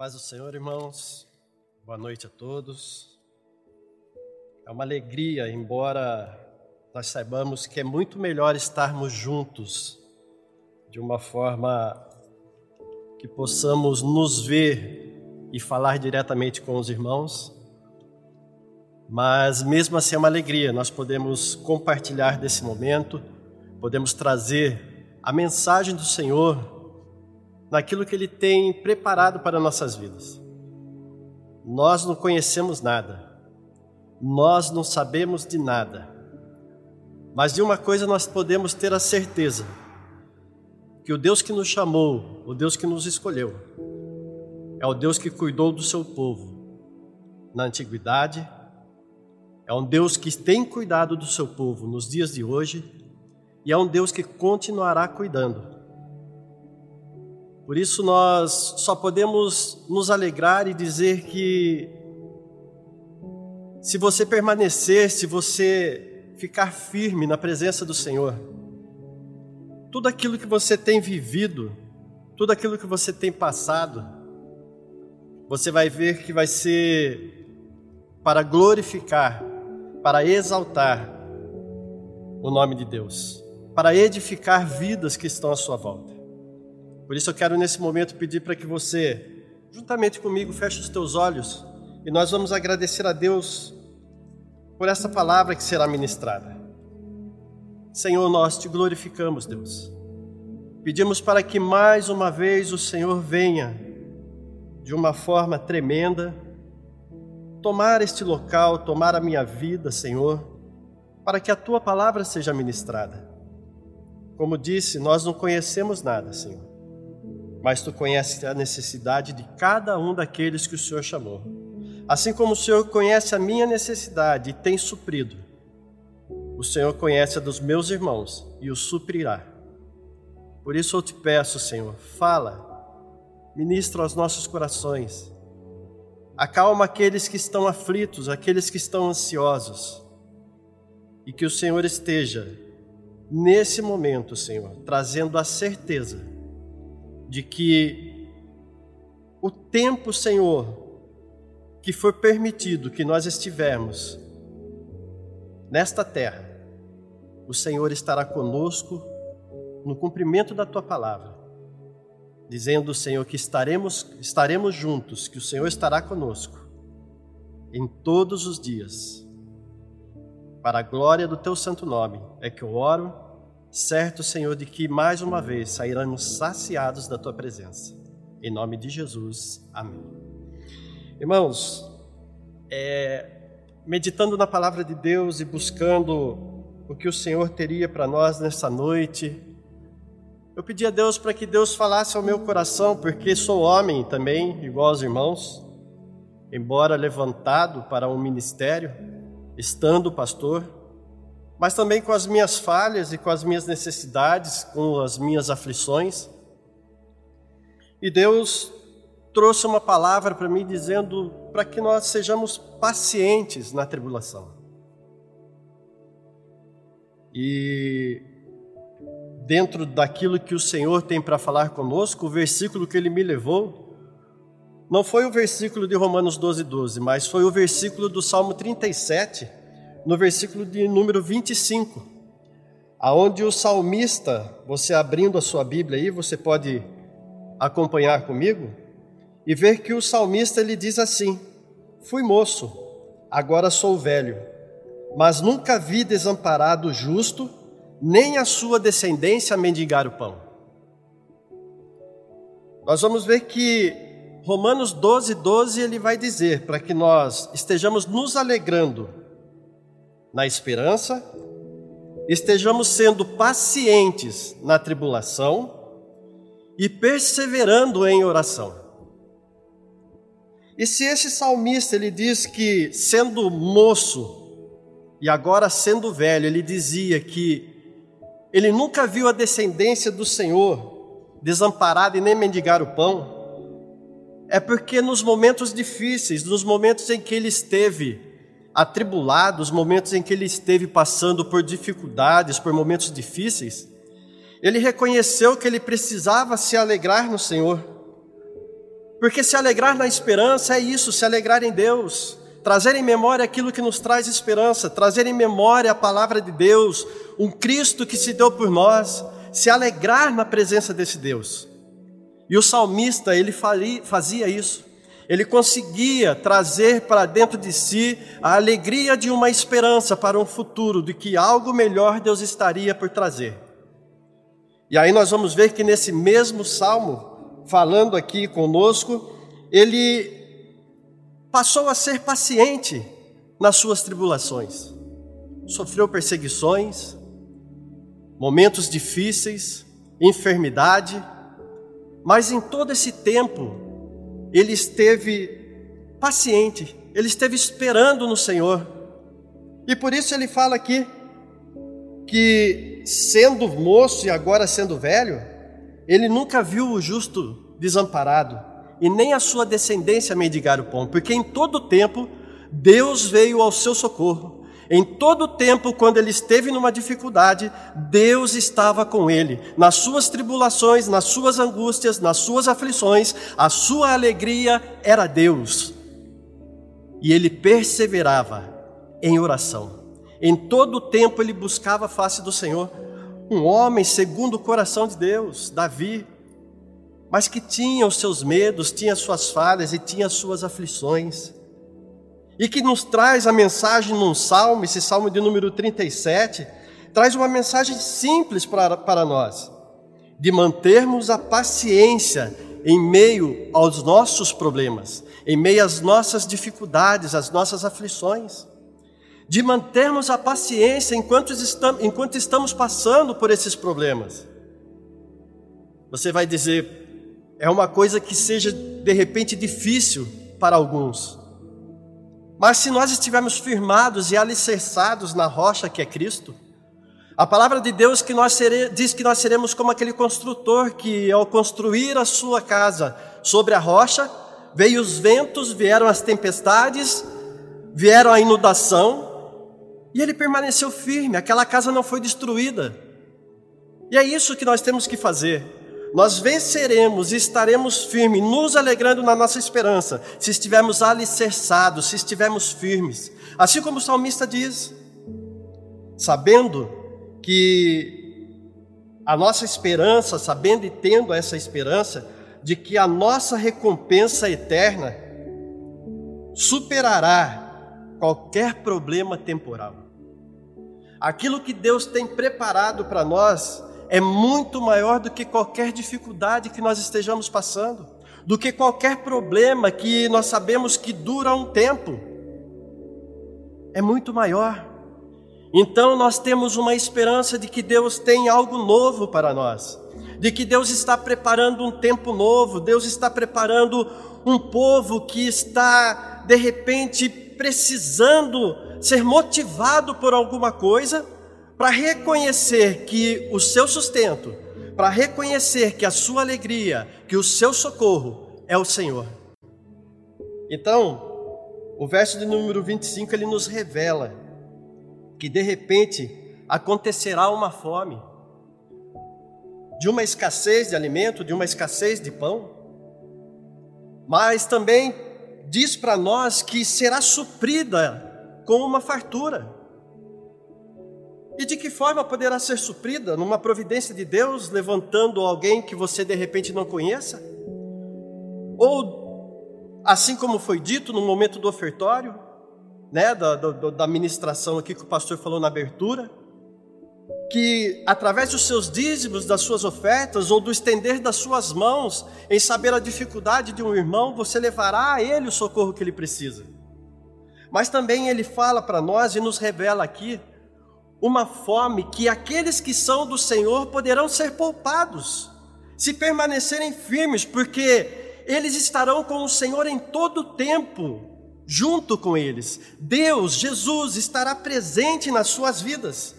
paz do Senhor, irmãos. Boa noite a todos. É uma alegria, embora nós saibamos que é muito melhor estarmos juntos de uma forma que possamos nos ver e falar diretamente com os irmãos. Mas mesmo assim é uma alegria, nós podemos compartilhar desse momento, podemos trazer a mensagem do Senhor naquilo que Ele tem preparado para nossas vidas. Nós não conhecemos nada, nós não sabemos de nada, mas de uma coisa nós podemos ter a certeza: que o Deus que nos chamou, o Deus que nos escolheu, é o Deus que cuidou do seu povo na antiguidade, é um Deus que tem cuidado do seu povo nos dias de hoje e é um Deus que continuará cuidando. Por isso nós só podemos nos alegrar e dizer que se você permanecer, se você ficar firme na presença do Senhor, tudo aquilo que você tem vivido, tudo aquilo que você tem passado, você vai ver que vai ser para glorificar, para exaltar o nome de Deus, para edificar vidas que estão à sua volta. Por isso eu quero nesse momento pedir para que você, juntamente comigo, feche os teus olhos e nós vamos agradecer a Deus por essa palavra que será ministrada. Senhor, nós te glorificamos, Deus. Pedimos para que mais uma vez o Senhor venha de uma forma tremenda tomar este local, tomar a minha vida, Senhor, para que a tua palavra seja ministrada. Como disse, nós não conhecemos nada, Senhor mas tu conheces a necessidade de cada um daqueles que o Senhor chamou. Assim como o Senhor conhece a minha necessidade e tem suprido, o Senhor conhece a dos meus irmãos e o suprirá. Por isso eu te peço, Senhor, fala, ministra aos nossos corações, acalma aqueles que estão aflitos, aqueles que estão ansiosos, e que o Senhor esteja, nesse momento, Senhor, trazendo a certeza de que o tempo, Senhor, que foi permitido que nós estivermos nesta terra, o Senhor estará conosco no cumprimento da tua palavra, dizendo, Senhor, que estaremos, estaremos juntos, que o Senhor estará conosco em todos os dias. Para a glória do teu santo nome é que eu oro certo, Senhor, de que mais uma vez sairemos saciados da tua presença. Em nome de Jesus, amém. Irmãos, é, meditando na palavra de Deus e buscando o que o Senhor teria para nós nessa noite, eu pedi a Deus para que Deus falasse ao meu coração, porque sou homem também, igual aos irmãos, embora levantado para um ministério, estando pastor, mas também com as minhas falhas e com as minhas necessidades, com as minhas aflições. E Deus trouxe uma palavra para mim dizendo para que nós sejamos pacientes na tribulação. E dentro daquilo que o Senhor tem para falar conosco, o versículo que ele me levou não foi o versículo de Romanos 12, 12, mas foi o versículo do Salmo 37, no versículo de número 25, aonde o salmista, você abrindo a sua Bíblia aí, você pode acompanhar comigo e ver que o salmista ele diz assim: Fui moço, agora sou velho, mas nunca vi desamparado o justo, nem a sua descendência mendigar o pão. Nós vamos ver que Romanos 12, 12 ele vai dizer para que nós estejamos nos alegrando na esperança, estejamos sendo pacientes na tribulação e perseverando em oração. E se esse salmista ele diz que sendo moço e agora sendo velho, ele dizia que ele nunca viu a descendência do Senhor desamparada e nem mendigar o pão, é porque nos momentos difíceis, nos momentos em que ele esteve atribulado, os momentos em que ele esteve passando por dificuldades, por momentos difíceis, ele reconheceu que ele precisava se alegrar no Senhor. Porque se alegrar na esperança é isso, se alegrar em Deus, trazer em memória aquilo que nos traz esperança, trazer em memória a palavra de Deus, um Cristo que se deu por nós, se alegrar na presença desse Deus. E o salmista, ele fazia isso. Ele conseguia trazer para dentro de si a alegria de uma esperança para um futuro, de que algo melhor Deus estaria por trazer. E aí nós vamos ver que nesse mesmo salmo, falando aqui conosco, ele passou a ser paciente nas suas tribulações. Sofreu perseguições, momentos difíceis, enfermidade, mas em todo esse tempo ele esteve paciente, ele esteve esperando no Senhor. E por isso ele fala aqui que, sendo moço e agora sendo velho, ele nunca viu o justo desamparado e nem a sua descendência mendigar o pão, porque em todo tempo Deus veio ao seu socorro em todo o tempo, quando ele esteve numa dificuldade, Deus estava com ele. Nas suas tribulações, nas suas angústias, nas suas aflições, a sua alegria era Deus. E ele perseverava em oração. Em todo o tempo ele buscava a face do Senhor. Um homem segundo o coração de Deus, Davi, mas que tinha os seus medos, tinha suas falhas e tinha suas aflições e que nos traz a mensagem num salmo, esse salmo de número 37, traz uma mensagem simples para, para nós, de mantermos a paciência em meio aos nossos problemas, em meio às nossas dificuldades, às nossas aflições, de mantermos a paciência enquanto estamos, enquanto estamos passando por esses problemas. Você vai dizer, é uma coisa que seja de repente difícil para alguns. Mas se nós estivermos firmados e alicerçados na rocha que é Cristo, a palavra de Deus que nós sere, diz que nós seremos como aquele construtor que, ao construir a sua casa sobre a rocha, veio os ventos, vieram as tempestades, vieram a inundação, e ele permaneceu firme, aquela casa não foi destruída. E é isso que nós temos que fazer nós venceremos e estaremos firmes, nos alegrando na nossa esperança, se estivermos alicerçados, se estivermos firmes. Assim como o salmista diz, sabendo que a nossa esperança, sabendo e tendo essa esperança, de que a nossa recompensa eterna superará qualquer problema temporal. Aquilo que Deus tem preparado para nós é muito maior do que qualquer dificuldade que nós estejamos passando, do que qualquer problema que nós sabemos que dura um tempo. É muito maior. Então nós temos uma esperança de que Deus tem algo novo para nós, de que Deus está preparando um tempo novo, Deus está preparando um povo que está, de repente, precisando ser motivado por alguma coisa para reconhecer que o seu sustento, para reconhecer que a sua alegria, que o seu socorro é o Senhor. Então, o verso de número 25 ele nos revela que de repente acontecerá uma fome, de uma escassez de alimento, de uma escassez de pão, mas também diz para nós que será suprida com uma fartura. E de que forma poderá ser suprida? Numa providência de Deus, levantando alguém que você de repente não conheça? Ou, assim como foi dito no momento do ofertório, né, da, da, da ministração aqui que o pastor falou na abertura, que através dos seus dízimos, das suas ofertas, ou do estender das suas mãos, em saber a dificuldade de um irmão, você levará a ele o socorro que ele precisa. Mas também ele fala para nós e nos revela aqui uma fome que aqueles que são do Senhor poderão ser poupados, se permanecerem firmes, porque eles estarão com o Senhor em todo o tempo, junto com eles. Deus, Jesus, estará presente nas suas vidas.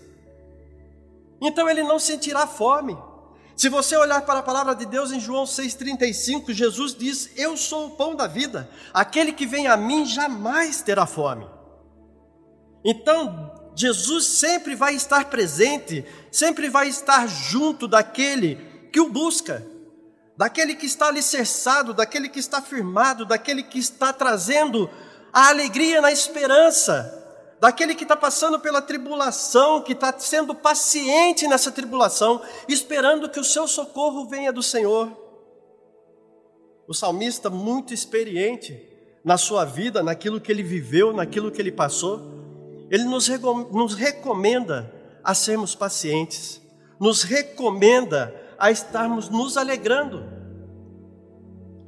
Então ele não sentirá fome. Se você olhar para a palavra de Deus em João 6,35, Jesus diz: Eu sou o pão da vida, aquele que vem a mim jamais terá fome. Então, Jesus sempre vai estar presente, sempre vai estar junto daquele que o busca, daquele que está alicerçado, daquele que está firmado, daquele que está trazendo a alegria na esperança, daquele que está passando pela tribulação, que está sendo paciente nessa tribulação, esperando que o seu socorro venha do Senhor. O salmista, muito experiente na sua vida, naquilo que ele viveu, naquilo que ele passou, ele nos, nos recomenda a sermos pacientes, nos recomenda a estarmos nos alegrando.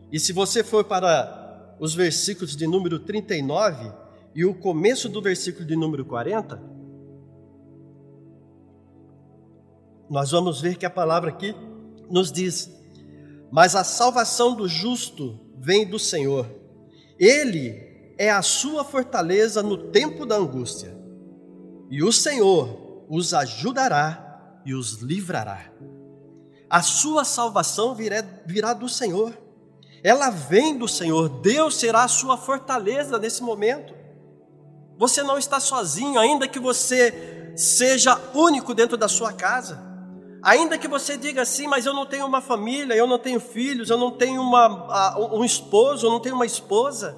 E se você for para os versículos de número 39 e o começo do versículo de número 40, nós vamos ver que a palavra aqui nos diz: Mas a salvação do justo vem do Senhor, Ele é a sua fortaleza no tempo da angústia, e o Senhor os ajudará e os livrará. A sua salvação virá, virá do Senhor. Ela vem do Senhor. Deus será a sua fortaleza nesse momento. Você não está sozinho, ainda que você seja único dentro da sua casa. Ainda que você diga assim, mas eu não tenho uma família, eu não tenho filhos, eu não tenho uma, um esposo, eu não tenho uma esposa.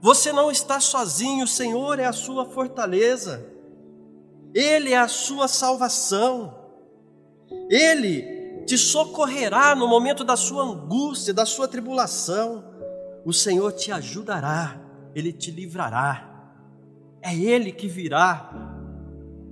Você não está sozinho, o Senhor é a sua fortaleza, Ele é a sua salvação, Ele te socorrerá no momento da sua angústia, da sua tribulação. O Senhor te ajudará, Ele te livrará. É Ele que virá,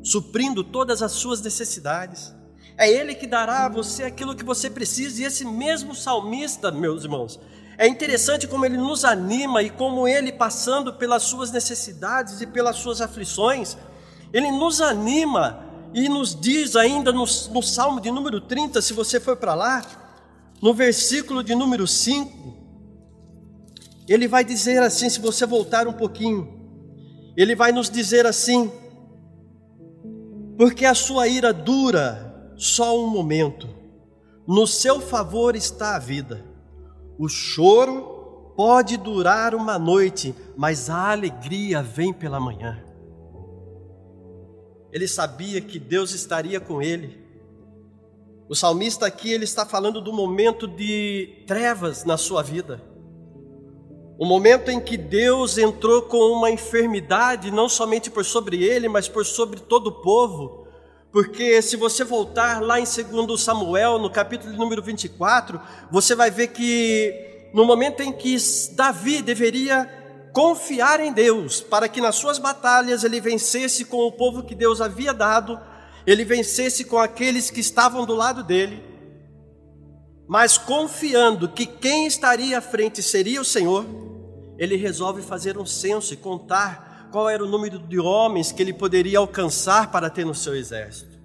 suprindo todas as suas necessidades. É Ele que dará a você aquilo que você precisa. E esse mesmo salmista, meus irmãos, é interessante como ele nos anima e como ele, passando pelas suas necessidades e pelas suas aflições, ele nos anima e nos diz ainda no, no Salmo de número 30, se você for para lá, no versículo de número 5, ele vai dizer assim, se você voltar um pouquinho, ele vai nos dizer assim: porque a sua ira dura só um momento, no seu favor está a vida. O choro pode durar uma noite, mas a alegria vem pela manhã ele sabia que Deus estaria com ele. O salmista aqui ele está falando do momento de trevas na sua vida. O momento em que Deus entrou com uma enfermidade, não somente por sobre ele, mas por sobre todo o povo. Porque se você voltar lá em 2 Samuel, no capítulo número 24, você vai ver que no momento em que Davi deveria confiar em Deus, para que nas suas batalhas ele vencesse com o povo que Deus havia dado, ele vencesse com aqueles que estavam do lado dele, mas confiando que quem estaria à frente seria o Senhor, ele resolve fazer um censo e contar qual era o número de homens que ele poderia alcançar para ter no seu exército.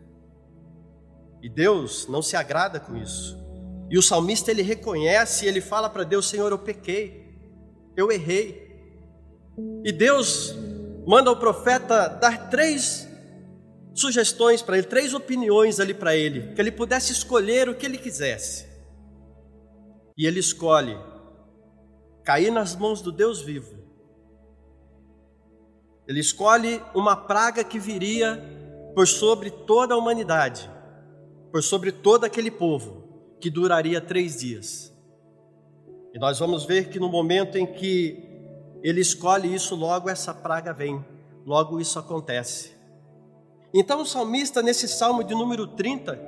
E Deus não se agrada com isso. E o salmista ele reconhece, ele fala para Deus: Senhor, eu pequei, eu errei. E Deus manda o profeta dar três sugestões para ele, três opiniões ali para ele, que ele pudesse escolher o que ele quisesse. E ele escolhe cair nas mãos do Deus vivo. Ele escolhe uma praga que viria por sobre toda a humanidade, por sobre todo aquele povo, que duraria três dias. E nós vamos ver que no momento em que ele escolhe isso, logo essa praga vem, logo isso acontece. Então o salmista, nesse salmo de número 30,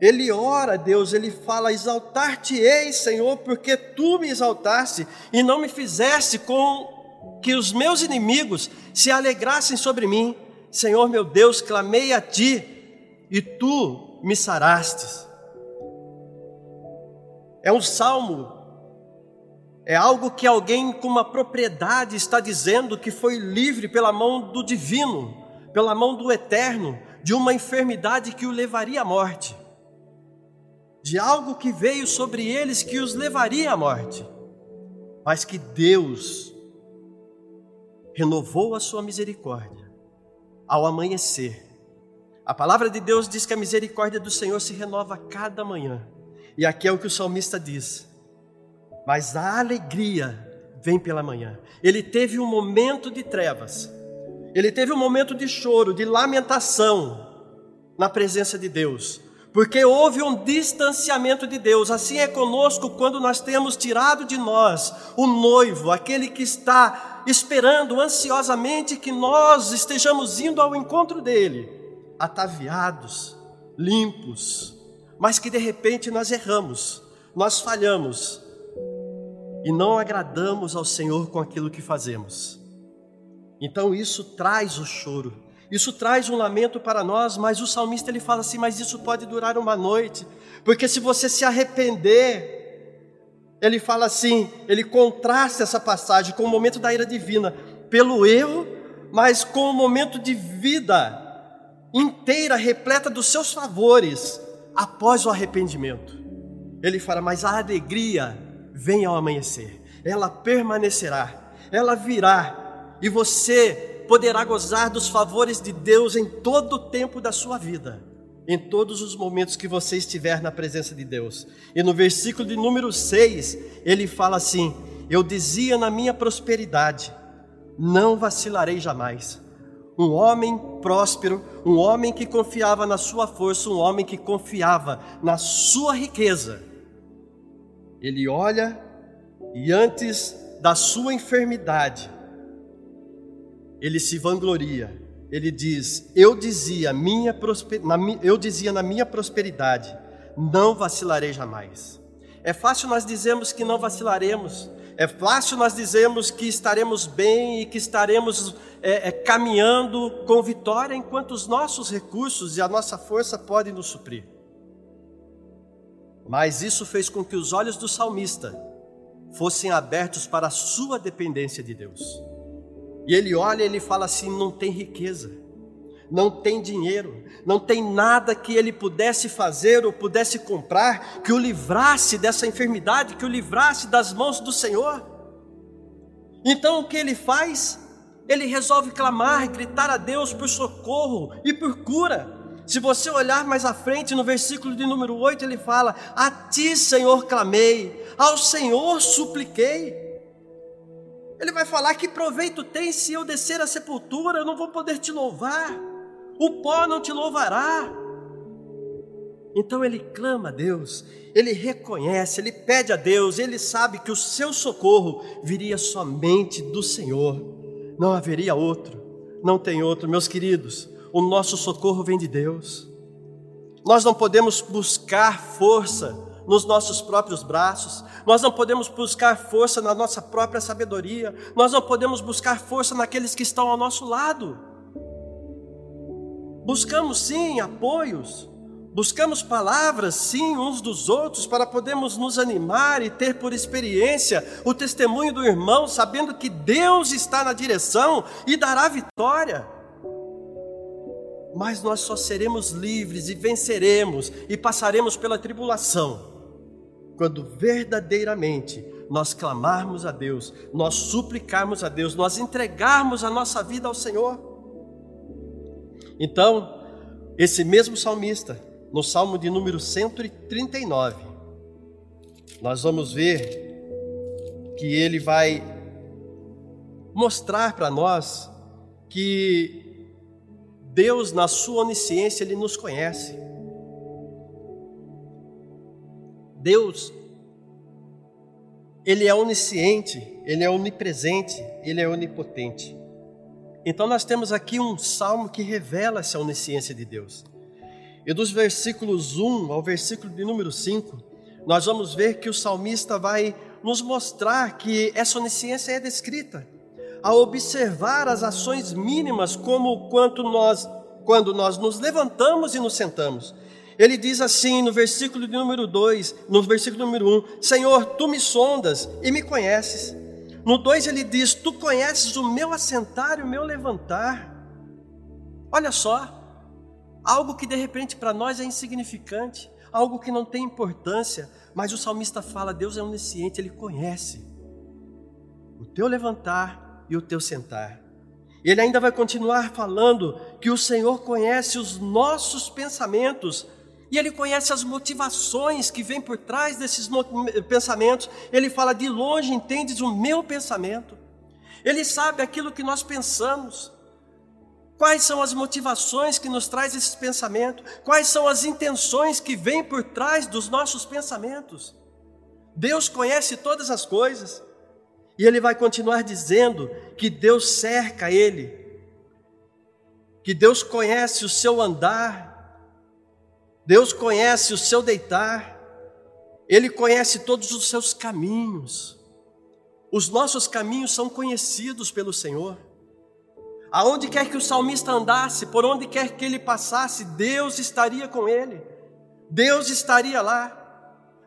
ele ora a Deus, ele fala: Exaltar-te-ei, Senhor, porque tu me exaltaste e não me fizeste com que os meus inimigos se alegrassem sobre mim. Senhor meu Deus, clamei a ti e tu me sarastes. É um salmo é algo que alguém com uma propriedade está dizendo que foi livre pela mão do divino, pela mão do eterno, de uma enfermidade que o levaria à morte, de algo que veio sobre eles que os levaria à morte, mas que Deus renovou a sua misericórdia ao amanhecer. A palavra de Deus diz que a misericórdia do Senhor se renova a cada manhã, e aqui é o que o salmista diz mas a alegria vem pela manhã. Ele teve um momento de trevas, ele teve um momento de choro, de lamentação na presença de Deus, porque houve um distanciamento de Deus. Assim é conosco quando nós temos tirado de nós o noivo, aquele que está esperando ansiosamente que nós estejamos indo ao encontro dele, ataviados, limpos, mas que de repente nós erramos, nós falhamos e não agradamos ao Senhor com aquilo que fazemos. Então isso traz o choro, isso traz um lamento para nós, mas o salmista ele fala assim: mas isso pode durar uma noite, porque se você se arrepender, ele fala assim, ele contrasta essa passagem com o momento da ira divina, pelo erro, mas com o momento de vida inteira, repleta dos seus favores, após o arrependimento. Ele fala, mas a alegria vem ao amanhecer, ela permanecerá, ela virá, e você poderá gozar dos favores de Deus em todo o tempo da sua vida, em todos os momentos que você estiver na presença de Deus. E no versículo de número 6, ele fala assim: Eu dizia na minha prosperidade, não vacilarei jamais. Um homem próspero, um homem que confiava na sua força, um homem que confiava na sua riqueza. Ele olha e antes da sua enfermidade, ele se vangloria. Ele diz: Eu dizia, minha prosper... na, eu dizia na minha prosperidade, não vacilarei jamais. É fácil nós dizermos que não vacilaremos. É fácil nós dizermos que estaremos bem e que estaremos é, é, caminhando com vitória enquanto os nossos recursos e a nossa força podem nos suprir. Mas isso fez com que os olhos do salmista fossem abertos para a sua dependência de Deus. E ele olha e ele fala assim: não tem riqueza, não tem dinheiro, não tem nada que ele pudesse fazer ou pudesse comprar que o livrasse dessa enfermidade, que o livrasse das mãos do Senhor. Então o que ele faz? Ele resolve clamar, gritar a Deus por socorro e por cura. Se você olhar mais à frente, no versículo de número 8, ele fala: A ti, Senhor, clamei, ao Senhor supliquei. Ele vai falar: Que proveito tem se eu descer à sepultura? Eu não vou poder te louvar, o pó não te louvará. Então ele clama a Deus, ele reconhece, ele pede a Deus, ele sabe que o seu socorro viria somente do Senhor, não haveria outro, não tem outro, meus queridos. O nosso socorro vem de Deus. Nós não podemos buscar força nos nossos próprios braços, nós não podemos buscar força na nossa própria sabedoria, nós não podemos buscar força naqueles que estão ao nosso lado. Buscamos sim apoios, buscamos palavras sim uns dos outros para podermos nos animar e ter por experiência o testemunho do irmão, sabendo que Deus está na direção e dará vitória mas nós só seremos livres e venceremos e passaremos pela tribulação quando verdadeiramente nós clamarmos a Deus, nós suplicarmos a Deus, nós entregarmos a nossa vida ao Senhor. Então, esse mesmo salmista, no Salmo de número 139, nós vamos ver que ele vai mostrar para nós que Deus, na sua onisciência, ele nos conhece. Deus, Ele é onisciente, Ele é onipresente, Ele é onipotente. Então nós temos aqui um salmo que revela essa onisciência de Deus. E dos versículos 1 ao versículo de número 5, nós vamos ver que o salmista vai nos mostrar que essa onisciência é descrita a observar as ações mínimas como quanto nós quando nós nos levantamos e nos sentamos ele diz assim no versículo de número 2, no versículo número 1: Senhor, tu me sondas e me conheces. No 2 ele diz: Tu conheces o meu assentar e o meu levantar. Olha só, algo que de repente para nós é insignificante, algo que não tem importância, mas o salmista fala: Deus é onisciente, ele conhece o teu levantar e o teu sentar. Ele ainda vai continuar falando que o Senhor conhece os nossos pensamentos e ele conhece as motivações que vêm por trás desses pensamentos. Ele fala: de longe entendes o meu pensamento. Ele sabe aquilo que nós pensamos. Quais são as motivações que nos traz esse pensamento? Quais são as intenções que vêm por trás dos nossos pensamentos? Deus conhece todas as coisas. E ele vai continuar dizendo que Deus cerca ele, que Deus conhece o seu andar, Deus conhece o seu deitar, Ele conhece todos os seus caminhos. Os nossos caminhos são conhecidos pelo Senhor. Aonde quer que o salmista andasse, por onde quer que ele passasse, Deus estaria com ele, Deus estaria lá.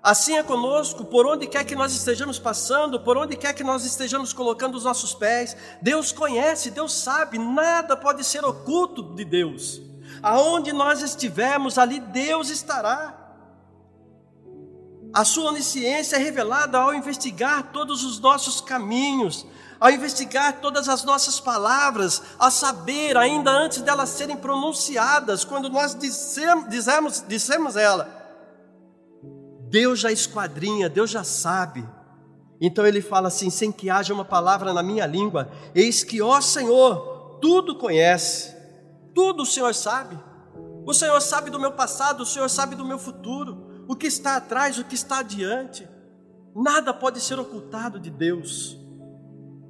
Assim é conosco, por onde quer que nós estejamos passando, por onde quer que nós estejamos colocando os nossos pés, Deus conhece, Deus sabe, nada pode ser oculto de Deus. Aonde nós estivermos, ali Deus estará. A sua onisciência é revelada ao investigar todos os nossos caminhos, ao investigar todas as nossas palavras, a saber, ainda antes delas serem pronunciadas, quando nós dissemos, dizemos, dissemos ela, Deus já esquadrinha, Deus já sabe. Então ele fala assim: sem que haja uma palavra na minha língua, eis que, ó Senhor, tudo conhece, tudo o Senhor sabe. O Senhor sabe do meu passado, o Senhor sabe do meu futuro, o que está atrás, o que está adiante. Nada pode ser ocultado de Deus.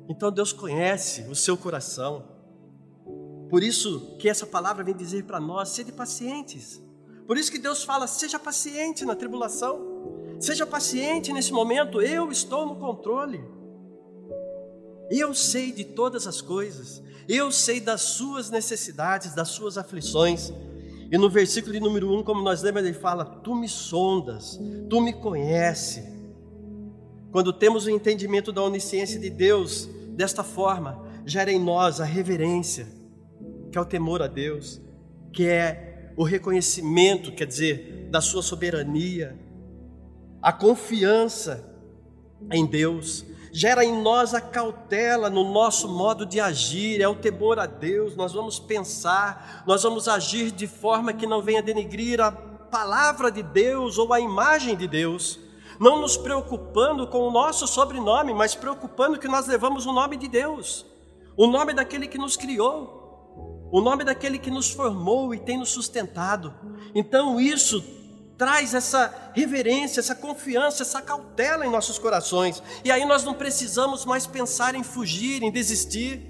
Então Deus conhece o seu coração. Por isso que essa palavra vem dizer para nós: sede pacientes. Por isso que Deus fala: seja paciente na tribulação. Seja paciente nesse momento, eu estou no controle. Eu sei de todas as coisas. Eu sei das suas necessidades, das suas aflições. E no versículo de número 1, como nós lemos, ele fala: Tu me sondas, tu me conhece. Quando temos o entendimento da onisciência de Deus, Desta forma, gera em nós a reverência, que é o temor a Deus, que é o reconhecimento, quer dizer, da sua soberania, a confiança em Deus, gera em nós a cautela no nosso modo de agir, é o temor a Deus, nós vamos pensar, nós vamos agir de forma que não venha denegrir a palavra de Deus ou a imagem de Deus não nos preocupando com o nosso sobrenome, mas preocupando que nós levamos o nome de Deus, o nome daquele que nos criou, o nome daquele que nos formou e tem nos sustentado. Então isso traz essa reverência, essa confiança, essa cautela em nossos corações. E aí nós não precisamos mais pensar em fugir, em desistir.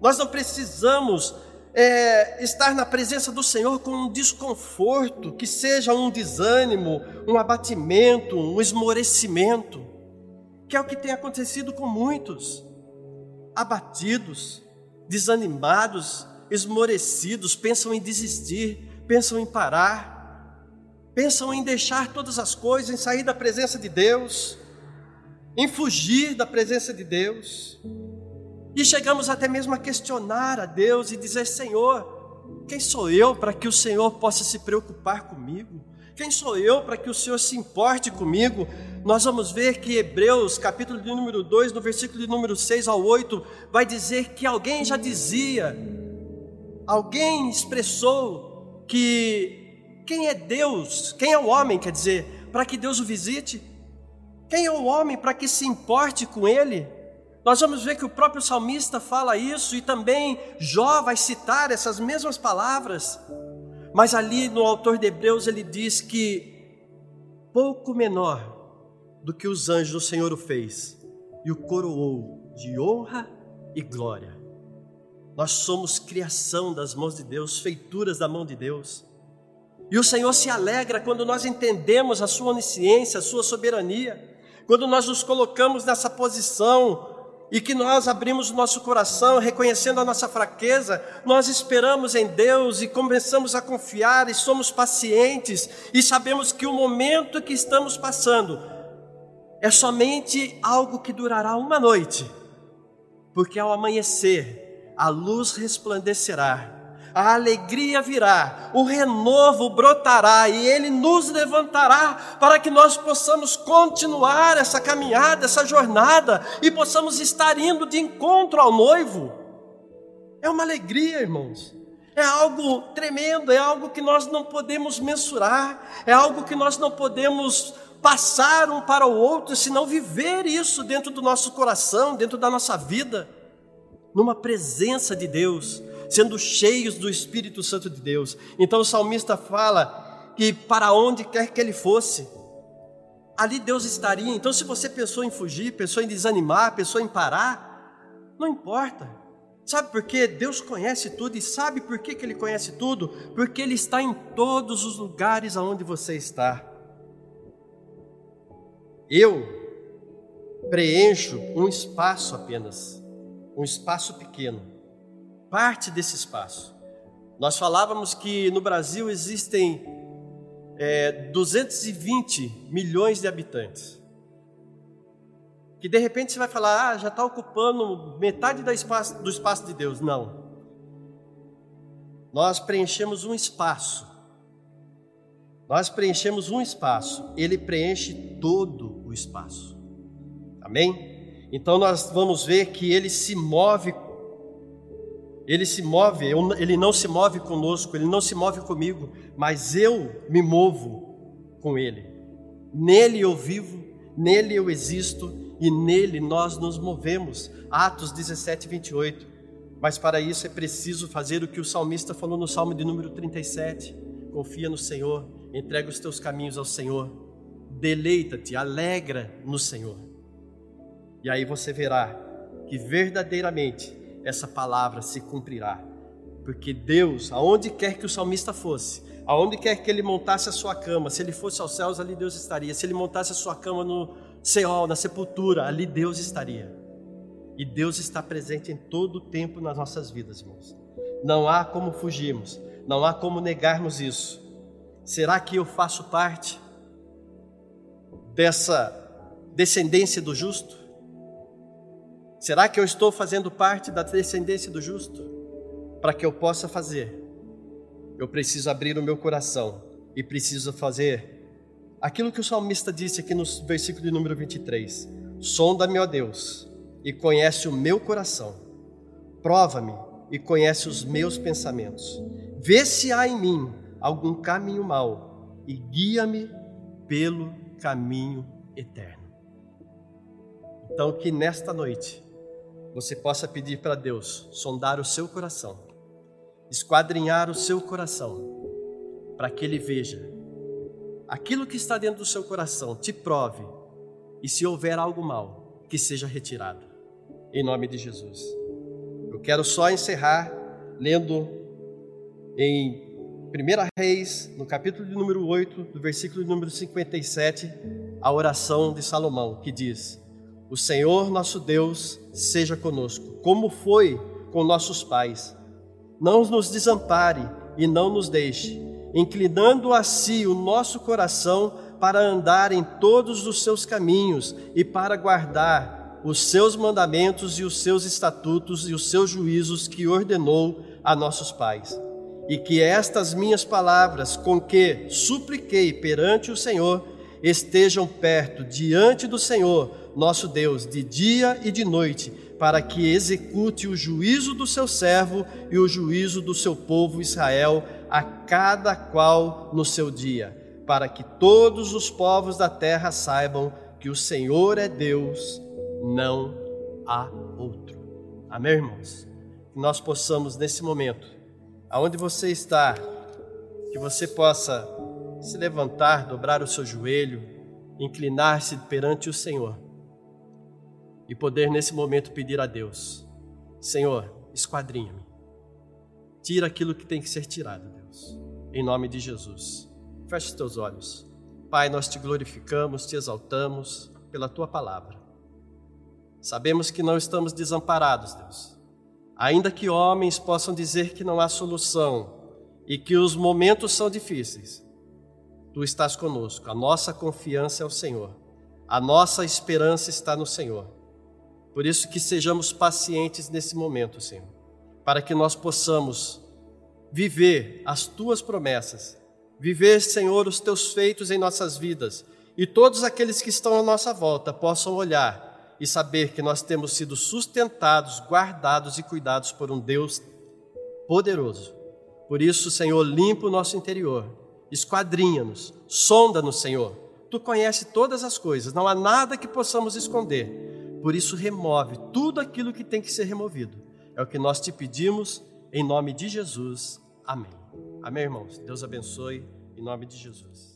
Nós não precisamos é, estar na presença do Senhor com um desconforto, que seja um desânimo, um abatimento, um esmorecimento, que é o que tem acontecido com muitos, abatidos, desanimados, esmorecidos, pensam em desistir, pensam em parar, pensam em deixar todas as coisas, em sair da presença de Deus, em fugir da presença de Deus. E chegamos até mesmo a questionar a Deus e dizer: Senhor, quem sou eu para que o Senhor possa se preocupar comigo? Quem sou eu para que o Senhor se importe comigo? Nós vamos ver que Hebreus, capítulo de número 2, no versículo de número 6 ao 8, vai dizer que alguém já dizia, alguém expressou que quem é Deus, quem é o homem, quer dizer, para que Deus o visite? Quem é o homem para que se importe com ele? Nós vamos ver que o próprio salmista fala isso e também Jó vai citar essas mesmas palavras. Mas ali no autor de Hebreus ele diz que pouco menor do que os anjos o Senhor o fez e o coroou de honra e glória. Nós somos criação das mãos de Deus, feituras da mão de Deus. E o Senhor se alegra quando nós entendemos a sua onisciência, a sua soberania, quando nós nos colocamos nessa posição e que nós abrimos o nosso coração, reconhecendo a nossa fraqueza, nós esperamos em Deus e começamos a confiar e somos pacientes e sabemos que o momento que estamos passando é somente algo que durará uma noite, porque ao amanhecer a luz resplandecerá a alegria virá, o renovo brotará e ele nos levantará para que nós possamos continuar essa caminhada, essa jornada e possamos estar indo de encontro ao noivo. É uma alegria, irmãos. É algo tremendo, é algo que nós não podemos mensurar, é algo que nós não podemos passar um para o outro, senão viver isso dentro do nosso coração, dentro da nossa vida, numa presença de Deus sendo cheios do Espírito Santo de Deus. Então o salmista fala que para onde quer que ele fosse, ali Deus estaria. Então, se você pensou em fugir, pensou em desanimar, pensou em parar, não importa. Sabe por quê? Deus conhece tudo e sabe por que, que Ele conhece tudo? Porque Ele está em todos os lugares aonde você está. Eu preencho um espaço apenas, um espaço pequeno, parte desse espaço. Nós falávamos que no Brasil existem é, 220 milhões de habitantes. Que de repente você vai falar, ah, já está ocupando metade do espaço, do espaço de Deus. Não. Nós preenchemos um espaço. Nós preenchemos um espaço, ele preenche todo o espaço. Amém? Então nós vamos ver que ele se move ele se move, ele não se move conosco, ele não se move comigo, mas eu me movo com ele. Nele eu vivo, nele eu existo e nele nós nos movemos. Atos 17, 28. Mas para isso é preciso fazer o que o salmista falou no Salmo de número 37. Confia no Senhor, entrega os teus caminhos ao Senhor, deleita-te, alegra no Senhor. E aí você verá que verdadeiramente essa palavra se cumprirá. Porque Deus, aonde quer que o salmista fosse, aonde quer que ele montasse a sua cama, se ele fosse aos céus, ali Deus estaria. Se ele montasse a sua cama no Seol, na sepultura, ali Deus estaria. E Deus está presente em todo o tempo nas nossas vidas, irmãos. Não há como fugirmos, não há como negarmos isso. Será que eu faço parte dessa descendência do justo? Será que eu estou fazendo parte da descendência do justo? Para que eu possa fazer, eu preciso abrir o meu coração e preciso fazer aquilo que o salmista disse aqui no versículo de número 23. Sonda-me, ó Deus, e conhece o meu coração. Prova-me e conhece os meus pensamentos. Vê se há em mim algum caminho mau e guia-me pelo caminho eterno. Então, que nesta noite você possa pedir para Deus sondar o seu coração, esquadrinhar o seu coração, para que Ele veja aquilo que está dentro do seu coração, te prove, e se houver algo mal, que seja retirado, em nome de Jesus. Eu quero só encerrar lendo em 1 Reis, no capítulo de número 8, do versículo de número 57, a oração de Salomão, que diz: O Senhor nosso Deus seja conosco, como foi com nossos pais. Não nos desampare e não nos deixe, inclinando a si o nosso coração para andar em todos os seus caminhos e para guardar os seus mandamentos e os seus estatutos e os seus juízos que ordenou a nossos pais. E que estas minhas palavras, com que supliquei perante o Senhor, estejam perto diante do Senhor nosso Deus, de dia e de noite, para que execute o juízo do seu servo e o juízo do seu povo Israel, a cada qual no seu dia, para que todos os povos da terra saibam que o Senhor é Deus, não há outro. Amém, irmãos? Que nós possamos, nesse momento, aonde você está, que você possa se levantar, dobrar o seu joelho, inclinar-se perante o Senhor e poder nesse momento pedir a Deus: Senhor, esquadrinha-me. Tira aquilo que tem que ser tirado, Deus. Em nome de Jesus. Feche os teus olhos. Pai, nós te glorificamos, te exaltamos pela tua palavra. Sabemos que não estamos desamparados, Deus. Ainda que homens possam dizer que não há solução e que os momentos são difíceis, tu estás conosco. A nossa confiança é o Senhor. A nossa esperança está no Senhor. Por isso que sejamos pacientes nesse momento, Senhor, para que nós possamos viver as tuas promessas, viver, Senhor, os teus feitos em nossas vidas, e todos aqueles que estão à nossa volta possam olhar e saber que nós temos sido sustentados, guardados e cuidados por um Deus poderoso. Por isso, Senhor, limpa o nosso interior, esquadrinha-nos, sonda-nos, Senhor. Tu conheces todas as coisas, não há nada que possamos esconder. Por isso, remove tudo aquilo que tem que ser removido. É o que nós te pedimos, em nome de Jesus. Amém. Amém, irmãos. Deus abençoe, em nome de Jesus.